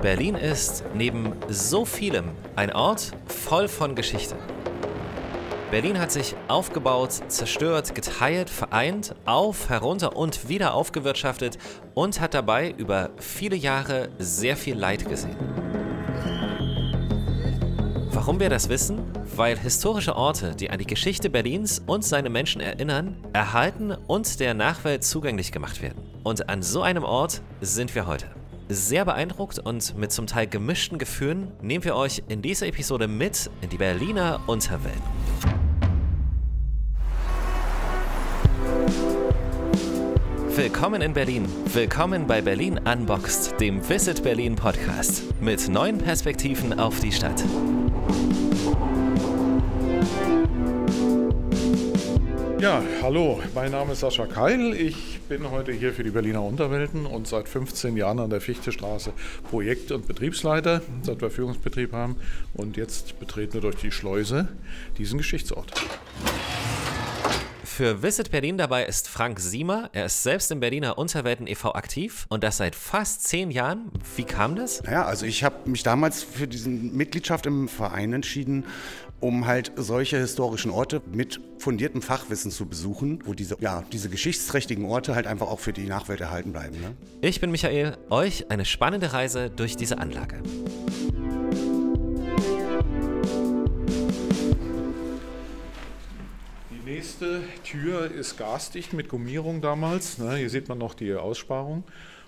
Berlin ist neben so vielem ein Ort voll von Geschichte. Berlin hat sich aufgebaut, zerstört, geteilt, vereint, auf, herunter und wieder aufgewirtschaftet und hat dabei über viele Jahre sehr viel Leid gesehen. Warum wir das wissen? Weil historische Orte, die an die Geschichte Berlins und seine Menschen erinnern, erhalten und der Nachwelt zugänglich gemacht werden. Und an so einem Ort sind wir heute. Sehr beeindruckt und mit zum Teil gemischten Gefühlen nehmen wir euch in dieser Episode mit in die Berliner Unterwelt. Willkommen in Berlin. Willkommen bei Berlin Unboxed, dem Visit Berlin Podcast mit neuen Perspektiven auf die Stadt. Ja, hallo, mein Name ist Sascha Keil. Ich bin heute hier für die Berliner Unterwelten und seit 15 Jahren an der Fichtestraße Projekt- und Betriebsleiter, seit wir Führungsbetrieb haben. Und jetzt betreten wir durch die Schleuse diesen Geschichtsort. Für Visit Berlin dabei ist Frank Siemer. Er ist selbst im Berliner Unterwelten e.V. aktiv und das seit fast zehn Jahren. Wie kam das? Naja, also ich habe mich damals für diese Mitgliedschaft im Verein entschieden, um halt solche historischen Orte mit fundiertem Fachwissen zu besuchen, wo diese, ja, diese geschichtsträchtigen Orte halt einfach auch für die Nachwelt erhalten bleiben. Ne? Ich bin Michael, euch eine spannende Reise durch diese Anlage. Nächste Tür ist gasdicht mit Gummierung damals. Ne, hier sieht man noch die Aussparung.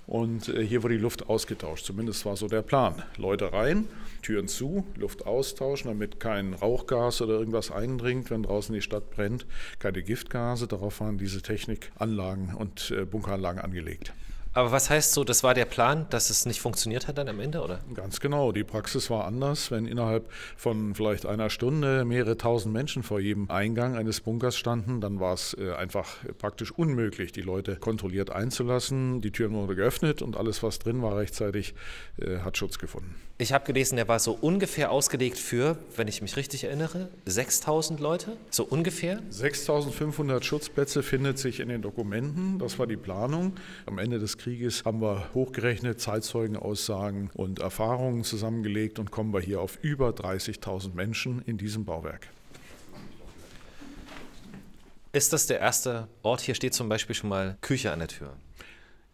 Und äh, hier wurde die Luft ausgetauscht. Zumindest war so der Plan. Leute rein, Türen zu, Luft austauschen, damit kein Rauchgas oder irgendwas eindringt, wenn draußen die Stadt brennt. Keine Giftgase. Darauf waren diese Technikanlagen und äh, Bunkeranlagen angelegt. Aber was heißt so, das war der Plan, dass es nicht funktioniert hat dann am Ende, oder? Ganz genau. Die Praxis war anders. Wenn innerhalb von vielleicht einer Stunde mehrere tausend Menschen vor jedem Eingang eines Bunkers standen, dann war es äh, einfach praktisch unmöglich, die Leute kontrolliert einzulassen. Die Türen wurden geöffnet und alles, was drin war, rechtzeitig äh, hat Schutz gefunden. Ich habe gelesen, der war so ungefähr ausgelegt für, wenn ich mich richtig erinnere, 6000 Leute, so ungefähr. 6500 Schutzplätze findet sich in den Dokumenten. Das war die Planung. Am Ende des Krieges haben wir hochgerechnet, Zeitzeugenaussagen und Erfahrungen zusammengelegt und kommen wir hier auf über 30.000 Menschen in diesem Bauwerk. Ist das der erste Ort? Hier steht zum Beispiel schon mal Küche an der Tür.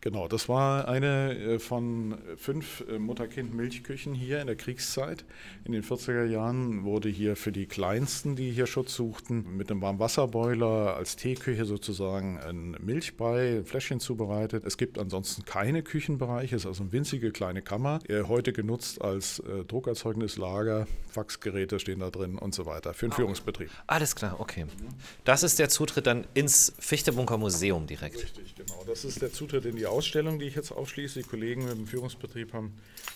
Genau, das war eine äh, von fünf äh, Mutter-Kind-Milchküchen hier in der Kriegszeit. In den 40er Jahren wurde hier für die Kleinsten, die hier Schutz suchten, mit einem Warmwasserboiler als Teeküche sozusagen ein Milchbrei, ein Fläschchen zubereitet. Es gibt ansonsten keine Küchenbereiche, es ist also eine winzige kleine Kammer, heute genutzt als äh, Druckerzeugnislager, Faxgeräte stehen da drin und so weiter, für einen Führungsbetrieb. Alles klar, okay. Das ist der Zutritt dann ins Fichtebunker Museum direkt. Richtig, genau. Das ist der Zutritt in die Ausstellung, die ich jetzt aufschließe. Die Kollegen mit dem Führungsbetrieb haben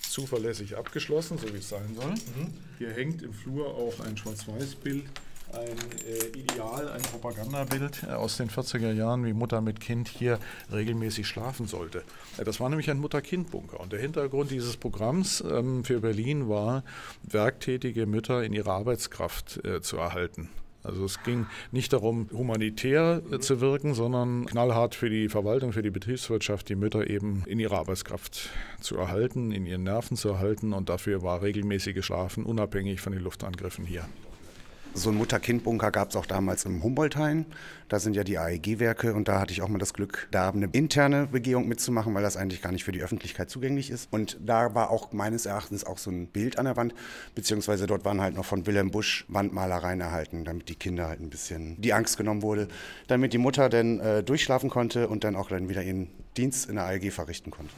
zuverlässig abgeschlossen, so wie es sein soll. Mhm. Hier hängt im Flur auch ein Schwarz-Weiß-Bild, ein äh, Ideal, ein Propagandabild äh, aus den 40er Jahren, wie Mutter mit Kind hier regelmäßig schlafen sollte. Äh, das war nämlich ein Mutter-Kind-Bunker. Und der Hintergrund dieses Programms ähm, für Berlin war, werktätige Mütter in ihrer Arbeitskraft äh, zu erhalten. Also es ging nicht darum, humanitär zu wirken, sondern knallhart für die Verwaltung, für die Betriebswirtschaft, die Mütter eben in ihrer Arbeitskraft zu erhalten, in ihren Nerven zu erhalten. Und dafür war regelmäßige Schlafen unabhängig von den Luftangriffen hier. So ein Mutter-Kind-Bunker gab es auch damals im Humboldt-Hain. Da sind ja die AEG-Werke und da hatte ich auch mal das Glück, da eine interne Begehung mitzumachen, weil das eigentlich gar nicht für die Öffentlichkeit zugänglich ist. Und da war auch meines Erachtens auch so ein Bild an der Wand, beziehungsweise dort waren halt noch von Wilhelm Busch Wandmalereien erhalten, damit die Kinder halt ein bisschen die Angst genommen wurde, damit die Mutter dann äh, durchschlafen konnte und dann auch dann wieder ihren Dienst in der AEG verrichten konnte.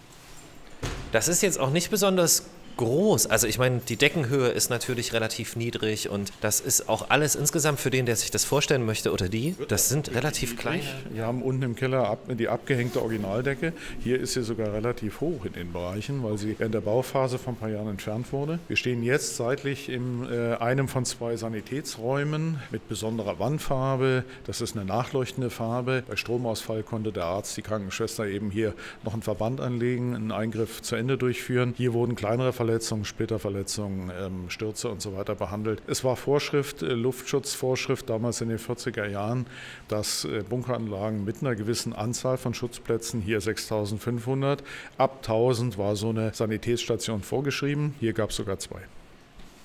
Das ist jetzt auch nicht besonders groß. Also ich meine, die Deckenhöhe ist natürlich relativ niedrig und das ist auch alles insgesamt für den, der sich das vorstellen möchte oder die, das sind relativ kleine. Wir haben unten im Keller ab, die abgehängte Originaldecke. Hier ist sie sogar relativ hoch in den Bereichen, weil sie in der Bauphase vor ein paar Jahren entfernt wurde. Wir stehen jetzt seitlich in äh, einem von zwei Sanitätsräumen mit besonderer Wandfarbe. Das ist eine nachleuchtende Farbe. Bei Stromausfall konnte der Arzt, die Krankenschwester eben hier noch einen Verband anlegen, einen Eingriff zu Ende durchführen. Hier wurden kleinere Verletzungen Knieverletzungen, Splitterverletzungen, ähm, Stürze und so weiter behandelt. Es war Vorschrift, äh, Luftschutzvorschrift damals in den 40er Jahren, dass äh, Bunkeranlagen mit einer gewissen Anzahl von Schutzplätzen, hier 6500, ab 1000 war so eine Sanitätsstation vorgeschrieben. Hier gab es sogar zwei.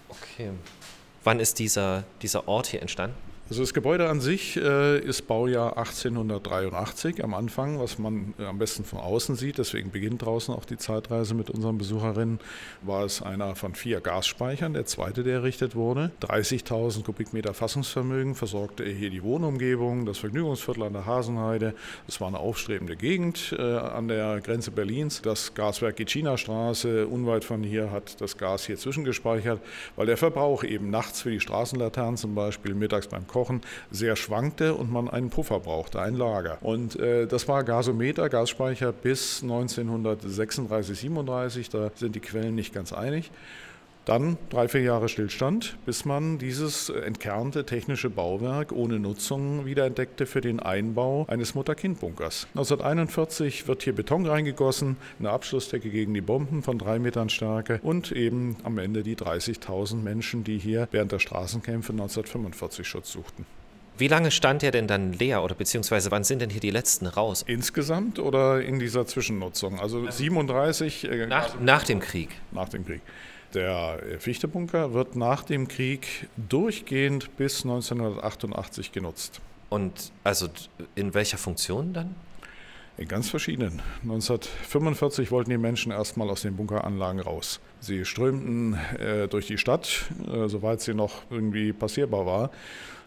Okay. Wann ist dieser, dieser Ort hier entstanden? Also das Gebäude an sich äh, ist Baujahr 1883 am Anfang, was man äh, am besten von außen sieht. Deswegen beginnt draußen auch die Zeitreise mit unseren Besucherinnen. War es einer von vier Gasspeichern, der zweite, der errichtet wurde. 30.000 Kubikmeter Fassungsvermögen versorgte er hier die Wohnumgebung, das Vergnügungsviertel an der Hasenheide. Es war eine aufstrebende Gegend äh, an der Grenze Berlins. Das Gaswerk Gitschiner Straße, unweit von hier, hat das Gas hier zwischengespeichert, weil der Verbrauch eben nachts für die Straßenlaternen zum Beispiel, mittags beim Kochen sehr schwankte und man einen Puffer brauchte, ein Lager. Und äh, das war Gasometer, Gasspeicher bis 1936, 37. Da sind die Quellen nicht ganz einig. Dann drei, vier Jahre Stillstand, bis man dieses entkernte technische Bauwerk ohne Nutzung wiederentdeckte für den Einbau eines Mutter-Kind-Bunkers. 1941 wird hier Beton reingegossen, eine Abschlussdecke gegen die Bomben von drei Metern Stärke und eben am Ende die 30.000 Menschen, die hier während der Straßenkämpfe 1945 Schutz suchten. Wie lange stand er denn dann leer oder beziehungsweise wann sind denn hier die letzten raus? Insgesamt oder in dieser Zwischennutzung? Also 37. Äh, nach, nach dem Krieg. Nach dem Krieg. Der Fichtebunker wird nach dem Krieg durchgehend bis 1988 genutzt. Und also in welcher Funktion dann? In ganz verschiedenen. 1945 wollten die Menschen erstmal aus den Bunkeranlagen raus. Sie strömten äh, durch die Stadt, äh, soweit sie noch irgendwie passierbar war,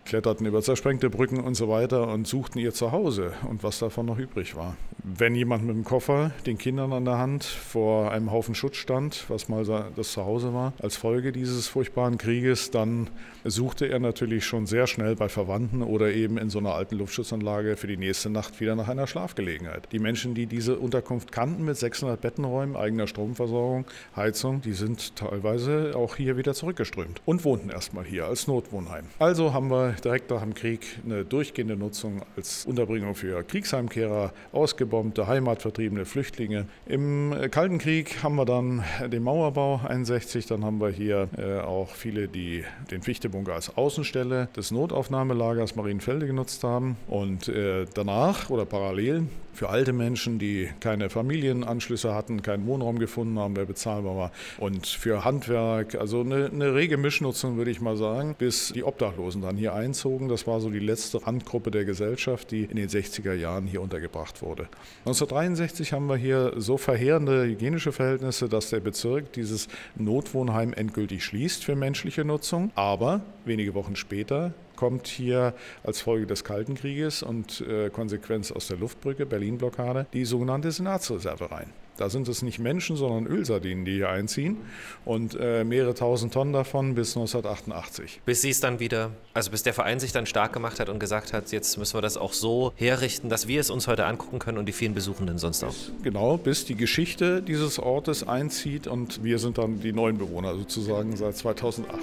kletterten über zersprengte Brücken und so weiter und suchten ihr Zuhause und was davon noch übrig war. Wenn jemand mit dem Koffer, den Kindern an der Hand, vor einem Haufen Schutz stand, was mal das Zuhause war, als Folge dieses furchtbaren Krieges, dann suchte er natürlich schon sehr schnell bei Verwandten oder eben in so einer alten Luftschutzanlage für die nächste Nacht wieder nach einer Schlafgelegenheit. Die Menschen, die diese Unterkunft kannten mit 600 Bettenräumen, eigener Stromversorgung, Heizung, die sind teilweise auch hier wieder zurückgeströmt und wohnten erstmal hier als Notwohnheim. Also haben wir direkt nach dem Krieg eine durchgehende Nutzung als Unterbringung für Kriegsheimkehrer, ausgebombte, heimatvertriebene Flüchtlinge. Im Kalten Krieg haben wir dann den Mauerbau 61, dann haben wir hier äh, auch viele, die den Fichtebunker als Außenstelle des Notaufnahmelagers Marienfelde genutzt haben. Und äh, danach oder parallel für alte Menschen, die keine Familienanschlüsse hatten, keinen Wohnraum gefunden haben, der bezahlbar war. Und für Handwerk, also eine, eine rege Mischnutzung, würde ich mal sagen, bis die Obdachlosen dann hier einzogen. Das war so die letzte Randgruppe der Gesellschaft, die in den 60er Jahren hier untergebracht wurde. 1963 haben wir hier so verheerende hygienische Verhältnisse, dass der Bezirk dieses Notwohnheim endgültig schließt für menschliche Nutzung. Aber wenige Wochen später kommt hier als Folge des Kalten Krieges und äh, Konsequenz aus der Luftbrücke, Berlin-Blockade, die sogenannte Senatsreserve rein. Da sind es nicht Menschen, sondern Ölsardinen, die hier einziehen und äh, mehrere tausend Tonnen davon bis 1988. Bis sie es dann wieder, also bis der Verein sich dann stark gemacht hat und gesagt hat, jetzt müssen wir das auch so herrichten, dass wir es uns heute angucken können und die vielen Besuchenden sonst auch. Genau, bis die Geschichte dieses Ortes einzieht und wir sind dann die neuen Bewohner sozusagen seit 2008.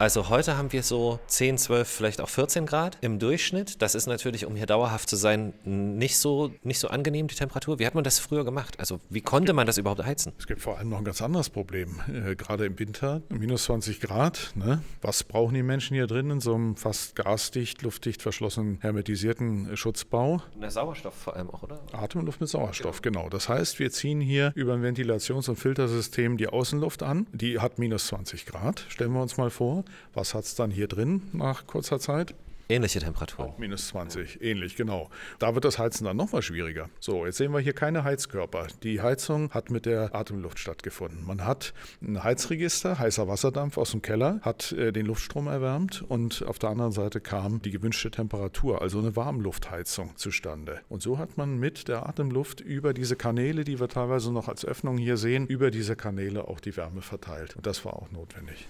Also heute haben wir so 10, 12, vielleicht auch 14 Grad im Durchschnitt. Das ist natürlich, um hier dauerhaft zu sein, nicht so, nicht so angenehm, die Temperatur. Wie hat man das früher gemacht? Also wie konnte man das überhaupt heizen? Es gibt vor allem noch ein ganz anderes Problem. Äh, gerade im Winter, minus 20 Grad. Ne? Was brauchen die Menschen hier drin in so einem fast gasdicht, luftdicht verschlossenen, hermetisierten Schutzbau? Der Sauerstoff vor allem auch, oder? Atemluft mit Sauerstoff, genau. genau. Das heißt, wir ziehen hier über ein Ventilations- und Filtersystem die Außenluft an. Die hat minus 20 Grad, stellen wir uns mal vor. Was hat es dann hier drin nach kurzer Zeit? Ähnliche Temperaturen. Auch minus 20, ähnlich, genau. Da wird das Heizen dann nochmal schwieriger. So, jetzt sehen wir hier keine Heizkörper. Die Heizung hat mit der Atemluft stattgefunden. Man hat ein Heizregister, heißer Wasserdampf aus dem Keller, hat äh, den Luftstrom erwärmt und auf der anderen Seite kam die gewünschte Temperatur, also eine Warmluftheizung zustande. Und so hat man mit der Atemluft über diese Kanäle, die wir teilweise noch als Öffnung hier sehen, über diese Kanäle auch die Wärme verteilt. Und das war auch notwendig.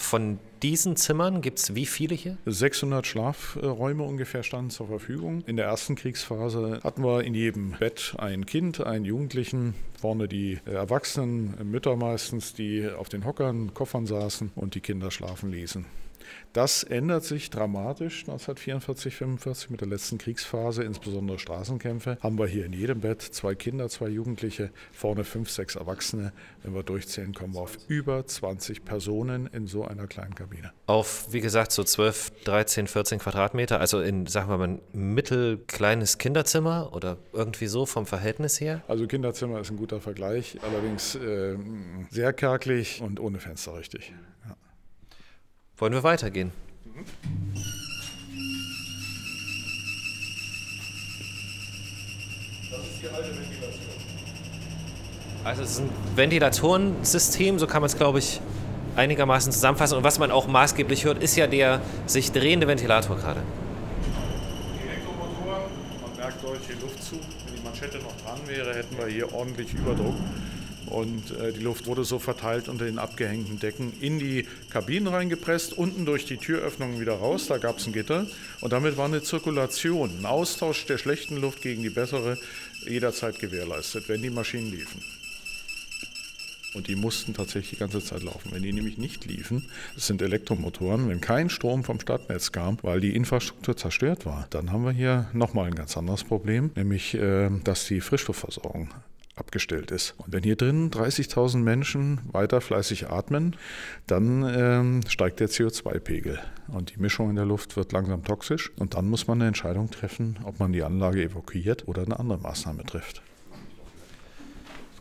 Von diesen Zimmern gibt es wie viele hier? 600 Schlafräume ungefähr standen zur Verfügung. In der ersten Kriegsphase hatten wir in jedem Bett ein Kind, einen Jugendlichen, vorne die Erwachsenen, Mütter meistens, die auf den Hockern, Koffern saßen und die Kinder schlafen ließen. Das ändert sich dramatisch 1944, 45 mit der letzten Kriegsphase, insbesondere Straßenkämpfe. Haben wir hier in jedem Bett zwei Kinder, zwei Jugendliche, vorne fünf, sechs Erwachsene. Wenn wir durchzählen, kommen wir auf über 20 Personen in so einer kleinen Kabine. Auf, wie gesagt, so 12, 13, 14 Quadratmeter, also in, sagen wir mal, ein mittelkleines Kinderzimmer oder irgendwie so vom Verhältnis her? Also Kinderzimmer ist ein guter Vergleich, allerdings äh, sehr kärglich und ohne Fenster richtig. Ja. Wollen wir weitergehen? Das ist die alte Ventilation. Also es ist ein Ventilatorensystem, so kann man es, glaube ich, einigermaßen zusammenfassen. Und was man auch maßgeblich hört, ist ja der sich drehende Ventilator gerade. Die Elektromotoren, man merkt deutlich die Luftzug. Wenn die Manschette noch dran wäre, hätten wir hier ordentlich Überdruck. Und äh, die Luft wurde so verteilt unter den abgehängten Decken in die Kabinen reingepresst, unten durch die Türöffnungen wieder raus, da gab es ein Gitter. Und damit war eine Zirkulation, ein Austausch der schlechten Luft gegen die bessere jederzeit gewährleistet, wenn die Maschinen liefen. Und die mussten tatsächlich die ganze Zeit laufen. Wenn die nämlich nicht liefen, das sind Elektromotoren, wenn kein Strom vom Stadtnetz kam, weil die Infrastruktur zerstört war, dann haben wir hier nochmal ein ganz anderes Problem, nämlich äh, dass die Frischstoffversorgung abgestellt ist. Und wenn hier drin 30.000 Menschen weiter fleißig atmen, dann ähm, steigt der CO2-Pegel und die Mischung in der Luft wird langsam toxisch und dann muss man eine Entscheidung treffen, ob man die Anlage evakuiert oder eine andere Maßnahme trifft.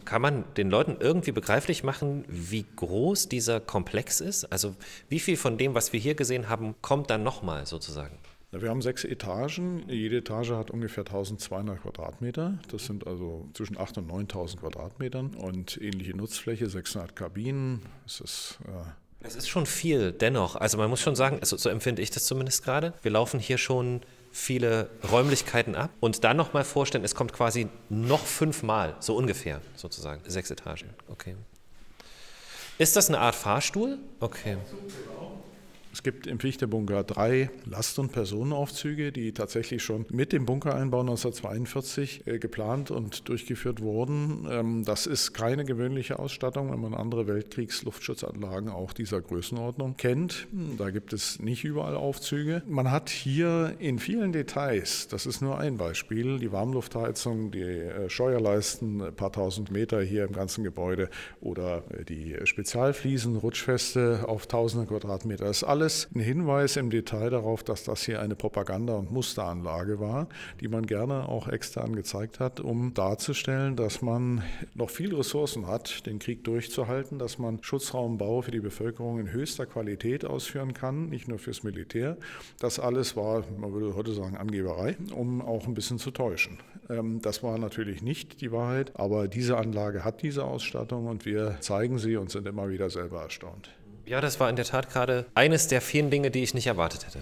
Kann man den Leuten irgendwie begreiflich machen, wie groß dieser Komplex ist? Also wie viel von dem, was wir hier gesehen haben, kommt dann nochmal sozusagen? Wir haben sechs Etagen. Jede Etage hat ungefähr 1200 Quadratmeter. Das sind also zwischen 8.000 und 9.000 Quadratmetern und ähnliche Nutzfläche, 600 Kabinen. Es ist. Äh es ist schon viel, dennoch. Also man muss schon sagen, also so empfinde ich das zumindest gerade. Wir laufen hier schon viele Räumlichkeiten ab und dann nochmal vorstellen, es kommt quasi noch fünfmal, so ungefähr sozusagen, sechs Etagen. Okay. Ist das eine Art Fahrstuhl? Okay. Es gibt im Fichtebunker drei Last- und Personenaufzüge, die tatsächlich schon mit dem Bunkereinbau 1942 äh, geplant und durchgeführt wurden. Ähm, das ist keine gewöhnliche Ausstattung, wenn man andere Weltkriegsluftschutzanlagen auch dieser Größenordnung kennt. Da gibt es nicht überall Aufzüge. Man hat hier in vielen Details, das ist nur ein Beispiel, die Warmluftheizung, die äh, Scheuerleisten, ein paar tausend Meter hier im ganzen Gebäude oder äh, die Spezialfliesen, Rutschfeste auf tausende Quadratmeter. Das ist alles alles ein Hinweis im Detail darauf, dass das hier eine Propaganda- und Musteranlage war, die man gerne auch extern gezeigt hat, um darzustellen, dass man noch viel Ressourcen hat, den Krieg durchzuhalten, dass man Schutzraumbau für die Bevölkerung in höchster Qualität ausführen kann, nicht nur fürs Militär. Das alles war, man würde heute sagen, Angeberei, um auch ein bisschen zu täuschen. Ähm, das war natürlich nicht die Wahrheit, aber diese Anlage hat diese Ausstattung und wir zeigen sie und sind immer wieder selber erstaunt. Ja, das war in der Tat gerade eines der vielen Dinge, die ich nicht erwartet hätte.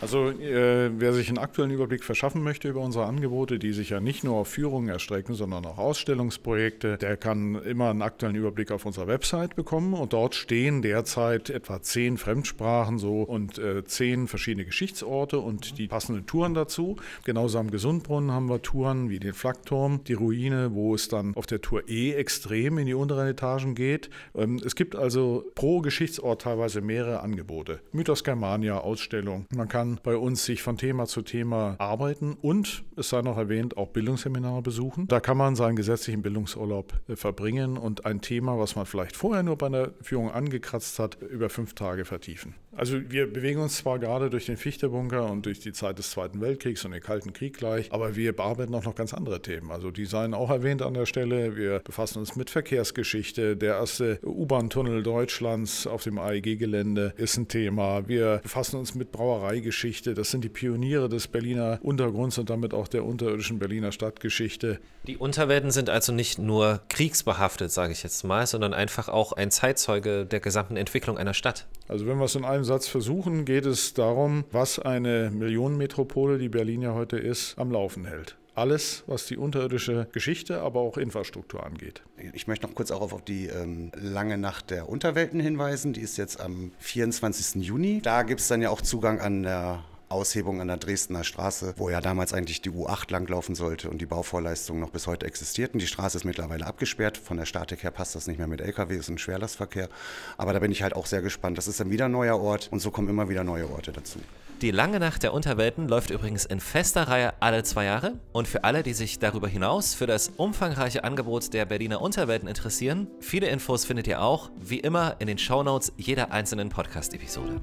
Also äh, wer sich einen aktuellen Überblick verschaffen möchte über unsere Angebote, die sich ja nicht nur auf Führungen erstrecken, sondern auch Ausstellungsprojekte, der kann immer einen aktuellen Überblick auf unserer Website bekommen und dort stehen derzeit etwa zehn Fremdsprachen so und äh, zehn verschiedene Geschichtsorte und die passenden Touren dazu. Genauso am Gesundbrunnen haben wir Touren wie den Flakturm, die Ruine, wo es dann auf der Tour E extrem in die unteren Etagen geht. Ähm, es gibt also pro Geschichtsort teilweise mehrere Angebote. Mythos Germania, Ausstellung. Man kann bei uns sich von Thema zu Thema arbeiten und, es sei noch erwähnt, auch Bildungsseminare besuchen. Da kann man seinen gesetzlichen Bildungsurlaub äh, verbringen und ein Thema, was man vielleicht vorher nur bei der Führung angekratzt hat, über fünf Tage vertiefen. Also wir bewegen uns zwar gerade durch den Fichtebunker und durch die Zeit des Zweiten Weltkriegs und den Kalten Krieg gleich, aber wir bearbeiten auch noch ganz andere Themen. Also die seien auch erwähnt an der Stelle. Wir befassen uns mit Verkehrsgeschichte. Der erste U-Bahn-Tunnel Deutschlands auf dem AEG-Gelände ist ein Thema. Wir befassen uns mit Brauereigeschichte. Das sind die Pioniere des Berliner Untergrunds und damit auch der unterirdischen Berliner Stadtgeschichte. Die Unterwelten sind also nicht nur kriegsbehaftet, sage ich jetzt mal, sondern einfach auch ein Zeitzeuge der gesamten Entwicklung einer Stadt. Also wenn wir es in einem Satz versuchen, geht es darum, was eine Millionenmetropole, die Berlin ja heute ist, am Laufen hält alles, was die unterirdische Geschichte, aber auch Infrastruktur angeht. Ich möchte noch kurz auch auf die ähm, lange Nacht der Unterwelten hinweisen. Die ist jetzt am 24. Juni. Da gibt es dann ja auch Zugang an der Aushebung an der Dresdner Straße, wo ja damals eigentlich die U8 langlaufen sollte und die Bauvorleistungen noch bis heute existierten. Die Straße ist mittlerweile abgesperrt. Von der Statik her passt das nicht mehr mit LKW, ist ein Schwerlastverkehr. Aber da bin ich halt auch sehr gespannt. Das ist dann wieder ein neuer Ort und so kommen immer wieder neue Orte dazu. Die Lange Nacht der Unterwelten läuft übrigens in fester Reihe alle zwei Jahre. Und für alle, die sich darüber hinaus für das umfangreiche Angebot der Berliner Unterwelten interessieren, viele Infos findet ihr auch, wie immer, in den Shownotes jeder einzelnen Podcast-Episode.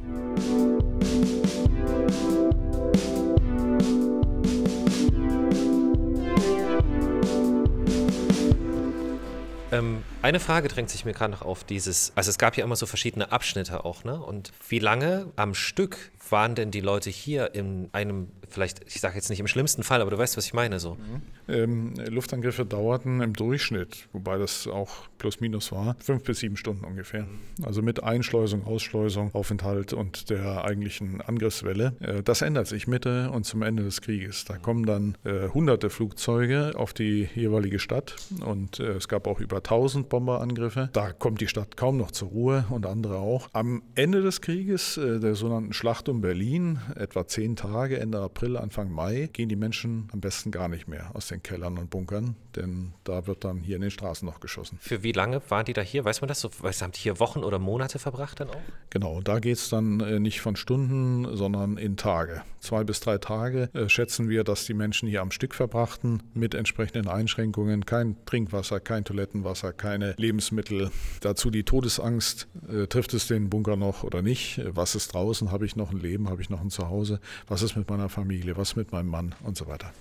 Ähm, eine Frage drängt sich mir gerade noch auf dieses, also es gab ja immer so verschiedene Abschnitte auch, ne? Und wie lange am Stück waren denn die Leute hier in einem, vielleicht, ich sage jetzt nicht im schlimmsten Fall, aber du weißt, was ich meine so. Mhm. Ähm, Luftangriffe dauerten im Durchschnitt, wobei das auch plus minus war, fünf bis sieben Stunden ungefähr. Also mit Einschleusung, Ausschleusung, Aufenthalt und der eigentlichen Angriffswelle. Äh, das ändert sich Mitte und zum Ende des Krieges. Da kommen dann äh, hunderte Flugzeuge auf die jeweilige Stadt und äh, es gab auch über 1000 Bomberangriffe. Da kommt die Stadt kaum noch zur Ruhe und andere auch. Am Ende des Krieges, äh, der sogenannten Schlacht um Berlin, etwa zehn Tage, Ende April, Anfang Mai, gehen die Menschen am besten gar nicht mehr aus den Kellern und Bunkern, denn da wird dann hier in den Straßen noch geschossen. Für wie lange waren die da hier? Weiß man das? So, weiß, haben die hier Wochen oder Monate verbracht dann auch? Genau, da geht es dann äh, nicht von Stunden, sondern in Tage. Zwei bis drei Tage äh, schätzen wir, dass die Menschen hier am Stück verbrachten, mit entsprechenden Einschränkungen. Kein Trinkwasser, kein Toilettenwasser, keine Lebensmittel. Dazu die Todesangst. Äh, trifft es den Bunker noch oder nicht? Was ist draußen? Habe ich noch ein Leben? Habe ich noch ein Zuhause? Was ist mit meiner Familie? Was mit meinem Mann? Und so weiter.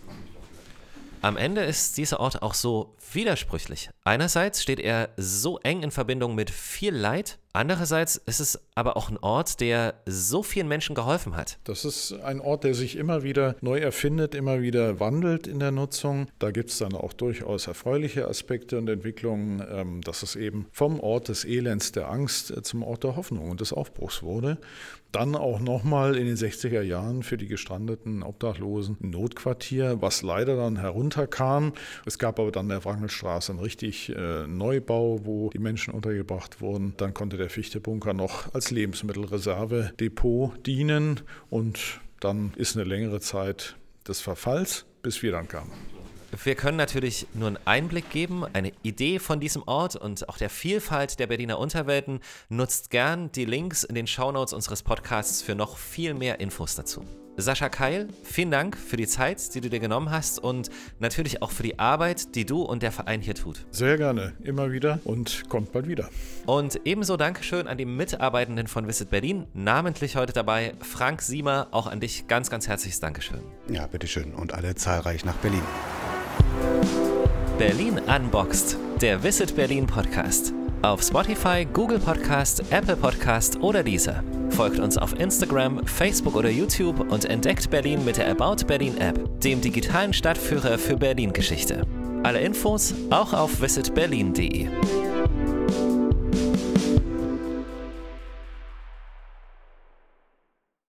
Am Ende ist dieser Ort auch so widersprüchlich. Einerseits steht er so eng in Verbindung mit viel Leid, andererseits ist es aber auch ein Ort, der so vielen Menschen geholfen hat. Das ist ein Ort, der sich immer wieder neu erfindet, immer wieder wandelt in der Nutzung. Da gibt es dann auch durchaus erfreuliche Aspekte und Entwicklungen, ähm, dass es eben vom Ort des Elends, der Angst äh, zum Ort der Hoffnung und des Aufbruchs wurde. Dann auch nochmal in den 60er Jahren für die gestrandeten Obdachlosen ein Notquartier, was leider dann herunterkam. Es gab aber dann der Wrangelstraße einen richtig äh, Neubau, wo die Menschen untergebracht wurden. Dann konnte der Fichtebunker noch als Lebensmittelreserve-Depot dienen und dann ist eine längere Zeit des Verfalls, bis wir dann kamen. Wir können natürlich nur einen Einblick geben, eine Idee von diesem Ort und auch der Vielfalt der Berliner Unterwelten. Nutzt gern die Links in den Shownotes unseres Podcasts für noch viel mehr Infos dazu. Sascha Keil, vielen Dank für die Zeit, die du dir genommen hast und natürlich auch für die Arbeit, die du und der Verein hier tut. Sehr gerne, immer wieder und kommt bald wieder. Und ebenso Dankeschön an die Mitarbeitenden von Visit Berlin, namentlich heute dabei Frank Siemer, auch an dich ganz, ganz herzliches Dankeschön. Ja, bitteschön und alle zahlreich nach Berlin. Berlin Unboxed, der Visit Berlin Podcast. Auf Spotify, Google Podcast, Apple Podcast oder dieser. Folgt uns auf Instagram, Facebook oder YouTube und entdeckt Berlin mit der About Berlin App, dem digitalen Stadtführer für Berlin-Geschichte. Alle Infos auch auf visitberlin.de.